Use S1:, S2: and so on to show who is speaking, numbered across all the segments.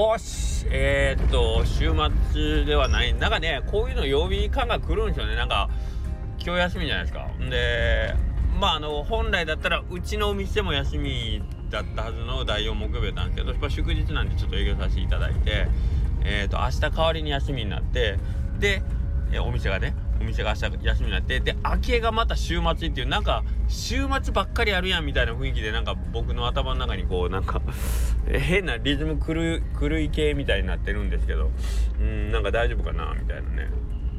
S1: おし、えー、っと、週末ではない。なんかね、こういうの曜日感が来るんですよね。なんか、今日休みじゃないですか。で、まあ、あの、本来だったら、うちのお店も休みだったはずの第4木曜日だったんですけど、やっぱ祝日なんでちょっと営業させていただいて、えー、っと、明日代わりに休みになって、で、お店がね、お店が明日休みになってで明けがまた週末っていうなんか週末ばっかりやるやんみたいな雰囲気でなんか僕の頭の中にこうなんか 変なリズム狂い系みたいになってるんですけどうんなんか大丈夫かなみたいなね。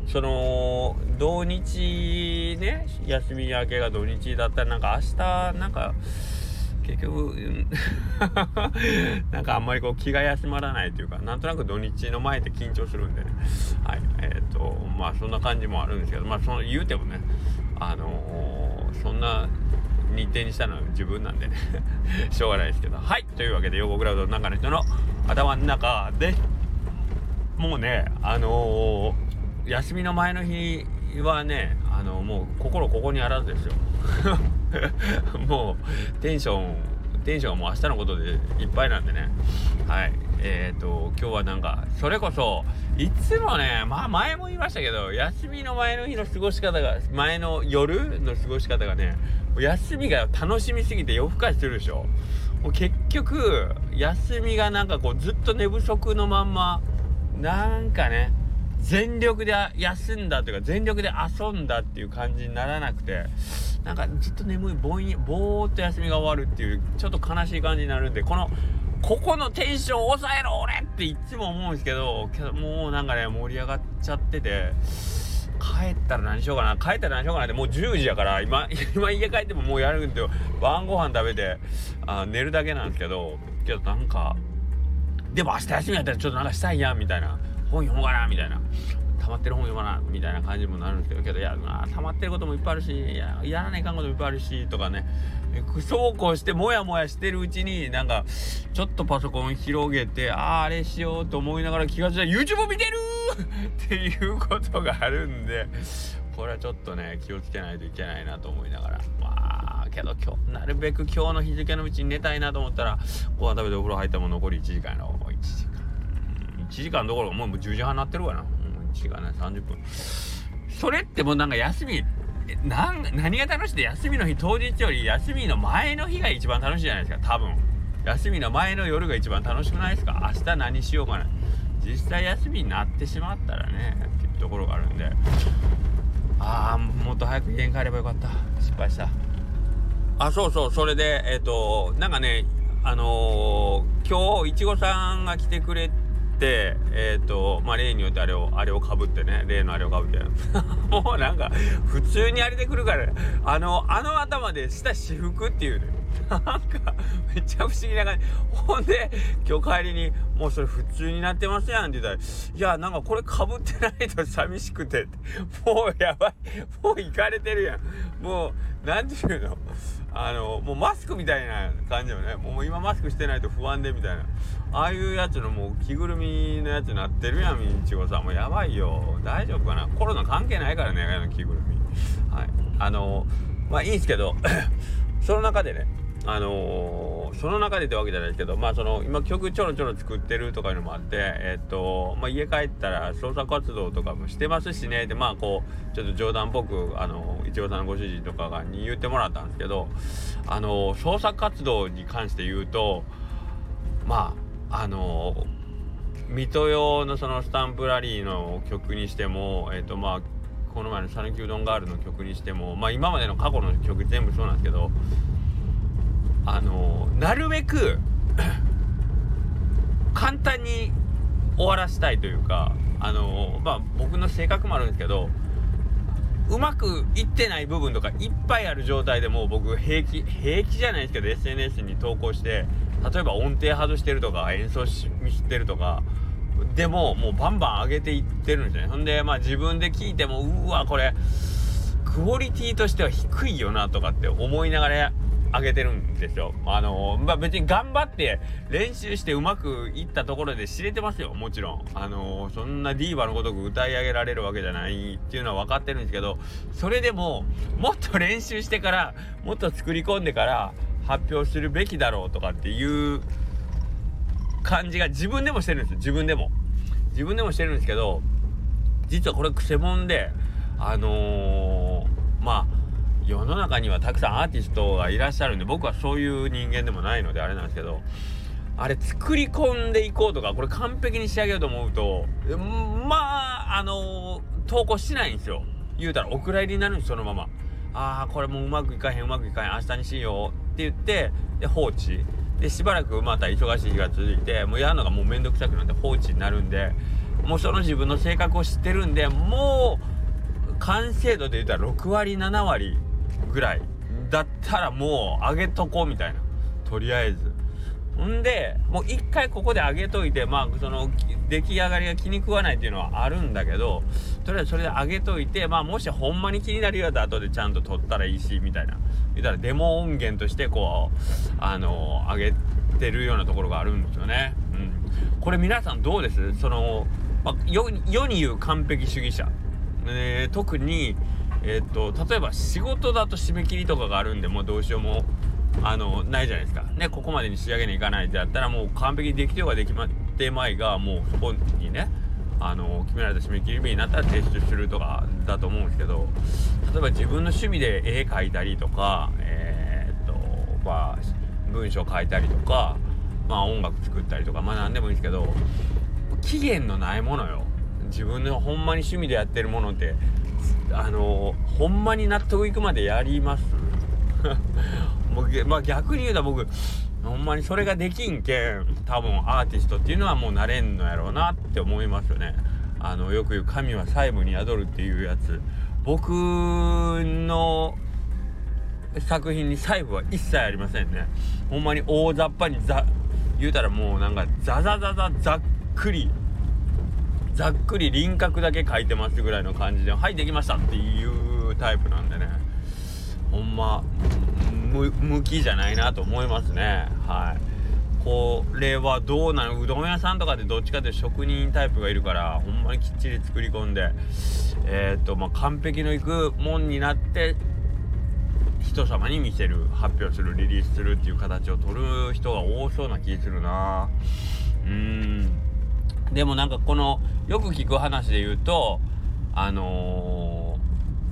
S1: その土日ね休み明けが土日だったらなんか明日なんか結局 なんかあんまりこう気が休まらないというかなんとなく土日の前って緊張するんでね。はい。えっ、ー、とまあそんな感じもあるんですけどまあその言うてもねあのー、そんな日程にしたのは自分なんでね。しょうがないですけど。はい。というわけで横クラウドの中の人の頭の中でもうねあのー、休みの前の日はねあのもう心ここにあらずですよ。もうテンションテンションはもう明日のことでいっぱいなんでね。はい。えーと今日はなんかそれこそいつもねまあ前も言いましたけど休みの前の日の過ごし方が前の夜の過ごし方がね休みが楽しみすぎて夜更かしするでしょ。もう結局休みがなんかこうずっと寝不足のまんまなんかね全力で休んだというか全力で遊んだっていう感じにならなくてなんかずっと眠いぼんぼーっと休みが終わるっていうちょっと悲しい感じになるんでこのここのテンション抑えろ俺っていつも思うんですけどけどもうなんかね盛り上がっちゃってて帰ったら何しようかな帰ったら何しようかなってもう10時やから今 今家帰ってももうやるんで晩ご飯食べてあ寝るだけなんですけどけどなんかでも明日休みやったらちょっとなんかしたいやんみたいな。本読もうかなみたいな。溜まってる本読まなみたいな感じにもなるんですけどけどいやまあ溜まってることもいっぱいあるしややらないかんこともいっぱいあるしとかね。そうこうしてもやもやしてるうちになんかちょっとパソコン広げてあああれしようと思いながら気が付いたら YouTube 見てるっていうことがあるんでこれはちょっとね気をつけないといけないなと思いながら。まあけど今日なるべく今日の日付のうちに寝たいなと思ったらご飯食べてお風呂入ったも残り1時間の1時間どころかもう10時半なってるわな。1時間ね30分。それってもうなんか休みなん何が楽しいって休みの日当日より休みの前の日が一番楽しいじゃないですか。多分。休みの前の夜が一番楽しくないですか。明日何しようかな。実際休みになってしまったらねっていうところがあるんで。ああもっと早く家に帰ればよかった。失敗した。あそうそう。それでえっ、ー、となんかねあのー、今日いちごさんが来てくれてえっ、ー、とまあ例によってあれをあれをかぶってね例のあれをかぶって。もうなんか普通にあれでくるからあのあの頭で下私服っていうね。なんかめっちゃ不思議な感じ。ほんで今日帰りに「もうそれ普通になってますやん」って言ったら「いやなんかこれかぶってないと寂しくて」もうやばい。もう行かれてるやん。もう何て言うの？あのもうマスクみたいな感じよね。もう今マスクしてないと不安でみたいな。ああいうやつのもう着ぐるみのやつになってるやんみんちごさん。もうやばいよ。大丈夫かな？コロナ関係ないからねあの着ぐるみ。はい。あのまあいいんすけど その中でねあのー、その中でってわけじゃないですけどまあその今曲ちょろちょろ作ってるとかいうのもあってえっとまあ家帰ったら創作活動とかもしてますしね。でまあこうちょっと冗談っぽくあのいちごさんのご主人とかがに言ってもらったんですけどあの創作活動に関して言うとまああの水戸用のそのスタンプラリーの曲にしてもえっとまあこの前の「讃岐うどんガール」の曲にしてもまあ今までの過去の曲全部そうなんですけどあのなるべく 簡単に終わらせたいというかあのまあ僕の性格もあるんですけどうまくいってない部分とかいっぱいある状態でもう僕平気平気じゃないですけど SNS に投稿して例えば音程外してるとか演奏しミスってるとかでももうバンバン上げていってるんですよね。ほんでまあ自分で聞いてもうわこれクオリティとしては低いよなとかって思いながら上げてるんですよ。あのまあ、別に頑張って練習してうまくいったところで知れてますよ、もちろん。あのそんなディーバのごとく歌い上げられるわけじゃないっていうのは分かってるんですけど、それでも、もっと練習してから、もっと作り込んでから発表するべきだろうとかっていう感じが自分でもしてるんですよ自分でも自分でもしてるんですけど実はこれくせ者であのー、まあ世の中にはたくさんアーティストがいらっしゃるんで僕はそういう人間でもないのであれなんですけどあれ作り込んでいこうとかこれ完璧に仕上げようと思うとまああの、投稿しないんですよ。言うたらお蔵入りになるんですそのまま。ああこれもううまくいかへんうまくいかへん明日にしようって言ってで放置。でしばらくまた忙しい日が続いてもうやるのがもうめんどくさくなって放置になるんでもうその自分の性格を知ってるんでもう完成度で言ったら6割7割ぐらいだったらもう上げとこうみたいな。とりあえず。んでもう一回ここで上げといてまあその出来上がりが気に食わないっていうのはあるんだけどとりあえずそれで上げといてまあもしほんまに気になるようだ後でちゃんと撮ったらいいしみたいな。言ったらデモ音源としてこうあの上げてるようなところがあるんですよね。うん、これ皆さんどうです？その、まあ、世に言う完璧主義者、えー、特にえー、と例えば仕事だと締め切りとかがあるんでもうどうしようもあのないじゃないですか。ねここまでに仕上げにいかないってやったらもう完璧にできてようができまってまいがもうそこにねあの決められた締め切り日になったら提出するとかだと思うんですけど例えば自分の趣味で絵描いたりとかえー、っとまあ文章書いたりとかまあ音楽作ったりとかまあ何でもいいんですけど期限のないものよ。自分のほんまに趣味でやってるものってあのほんまに納得いくまでやります？もうまあ逆に言うたら僕ほんまにそれができんけん多分アーティストっていうのはもうなれんのやろうなって思いますよね。あのよく言う神は細部に宿るっていうやつ。僕の作品に細部は一切ありませんね。ほんまに大雑把にざ言うたらもうなんかザザザザざっくりざっくり輪郭だけ描いてますぐらいの感じではいできましたっていうタイプなんでね。ほんま向きじゃないなと思いますね。はい。これはどうなのうどん屋さんとかでどっちかというと職人タイプがいるからほんまにきっちり作り込んでえー、っとまあ完璧のいくもんになって人様に見せる発表するリリースするっていう形を取る人が多そうな気するな。うん。でもなんかこのよく聞く話で言うとあの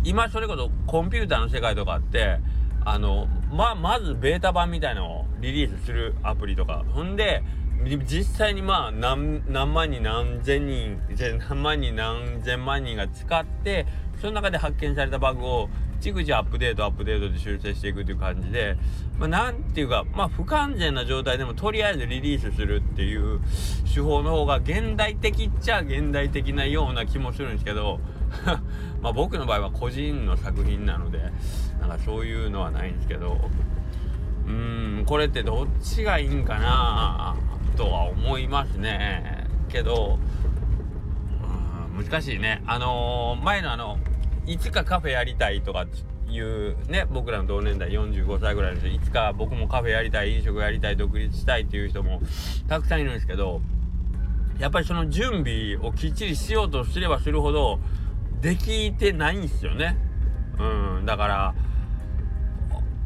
S1: ー、今それこそコンピューターの世界とかってあのままずベータ版みたいのをリリースするアプリとか。ほんで実際にまあ何何万人何千人何万人何千万人が使ってその中で発見されたバグを逐次アップデートアップデートで修正していくという感じで、まあ、なんていうか、まあ、不完全な状態でもとりあえずリリースするっていう手法の方が現代的っちゃ現代的なような気もするんですけど まあ僕の場合は個人の作品なのでなんかそういうのはないんですけどうーんこれってどっちがいいんかなとは思いますね。けど難しいね。あのー、前のあのいつかカフェやりたいとかいうね僕らの同年代45歳ぐらいの人いつか僕もカフェやりたい飲食やりたい独立したいっていう人もたくさんいるんですけどやっぱりその準備をきっちりしようとすればするほどできてないんですよね。うん、だから、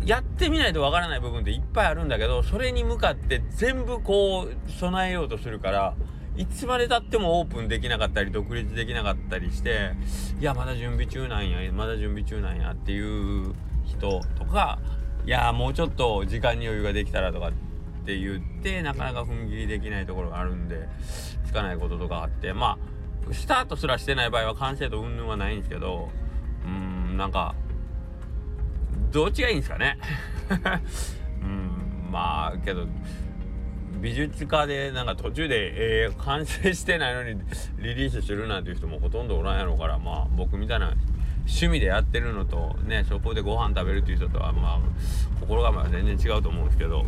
S1: やってみないとわからない部分っていっぱいあるんだけど、それに向かって全部こう備えようとするから、いつまでたってもオープンできなかったり、独立できなかったりして、いや、まだ準備中なんや、まだ準備中なんやっていう人とか、いや、もうちょっと時間に余裕ができたらとかって言って、なかなか踏ん切りできないところがあるんで、つかないこととかあって、まあ、スタートすらしてない場合は完成度云々はないんですけどうんなんかどっちがいいんですかね。うんまあけど美術家でなんか途中で、えー、完成してないのにリリースするなんていう人もほとんどおらんやろからまあ僕みたいな趣味でやってるのとねそこでご飯食べるっていう人とはまあ心構えは全然違うと思うんですけど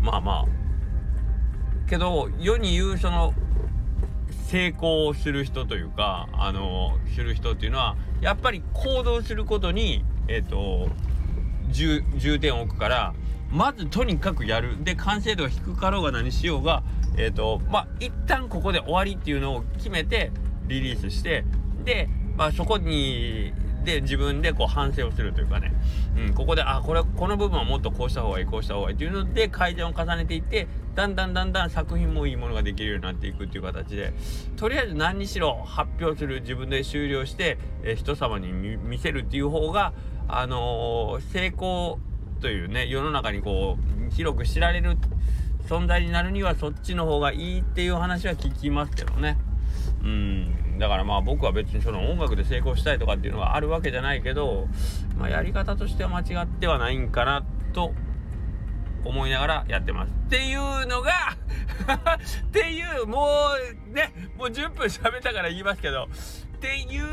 S1: まあまあけど世に言うその成功をする人というかあのする人っていうのはやっぱり行動することにえっ、ー、と重点を置くからまずとにかくやる。で完成度が低かろうが何しようがえっ、ー、とまあ一旦ここで終わりっていうのを決めてリリースして。で、まあ、そこにで自分でこう反省をするというかね、うん、ここであこれこの部分はもっとこうした方がいいこうした方がいいっていうので改善を重ねていってだんだんだんだん作品もいいものができるようになっていくっていう形で。とりあえず何にしろ発表する自分で終了して、え、人様に見せるっていう方があのー、成功というね世の中にこう広く知られる存在になるにはそっちの方がいいっていう話は聞きますけどね。うんだからまあ僕は別にその音楽で成功したいとかっていうのがあるわけじゃないけど、まあ、やり方としては間違ってはないんかなと思いながらやってます。っていうのが っていうもうねもう10分喋ったから言いますけどっていう、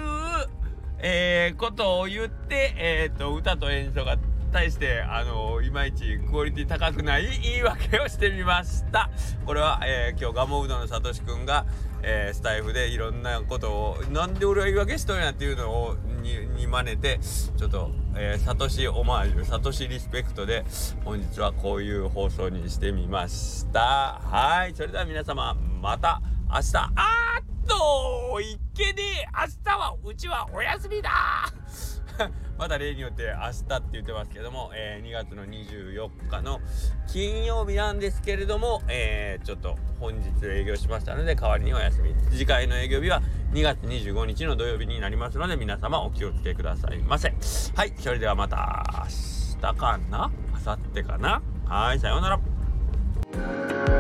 S1: えー、ことを言って、えーと歌と演奏が対してあのいまいちクオリティ高くない言い訳をしてみました。これは、えー、今日ガモうどんのさとしくんが、えー、スタイフでいろんなことをなんで俺は言い訳しとんやっていうのをにに真似てちょっと、えー、サトシオマージュサトシリスペクトで本日はこういう放送にしてみました。はいそれでは皆様また明日。あーっといけねえ明日はうちはお休みだ。まだ例によって明日って言ってますけども、えー、2月の24日の金曜日なんですけれども、えー、ちょっと本日営業しましたので代わりにお休み。次回の営業日は2月25日の土曜日になりますので皆様お気をつけくださいませ。はいそれではまた明日かな？明後日かな？はいさようなら。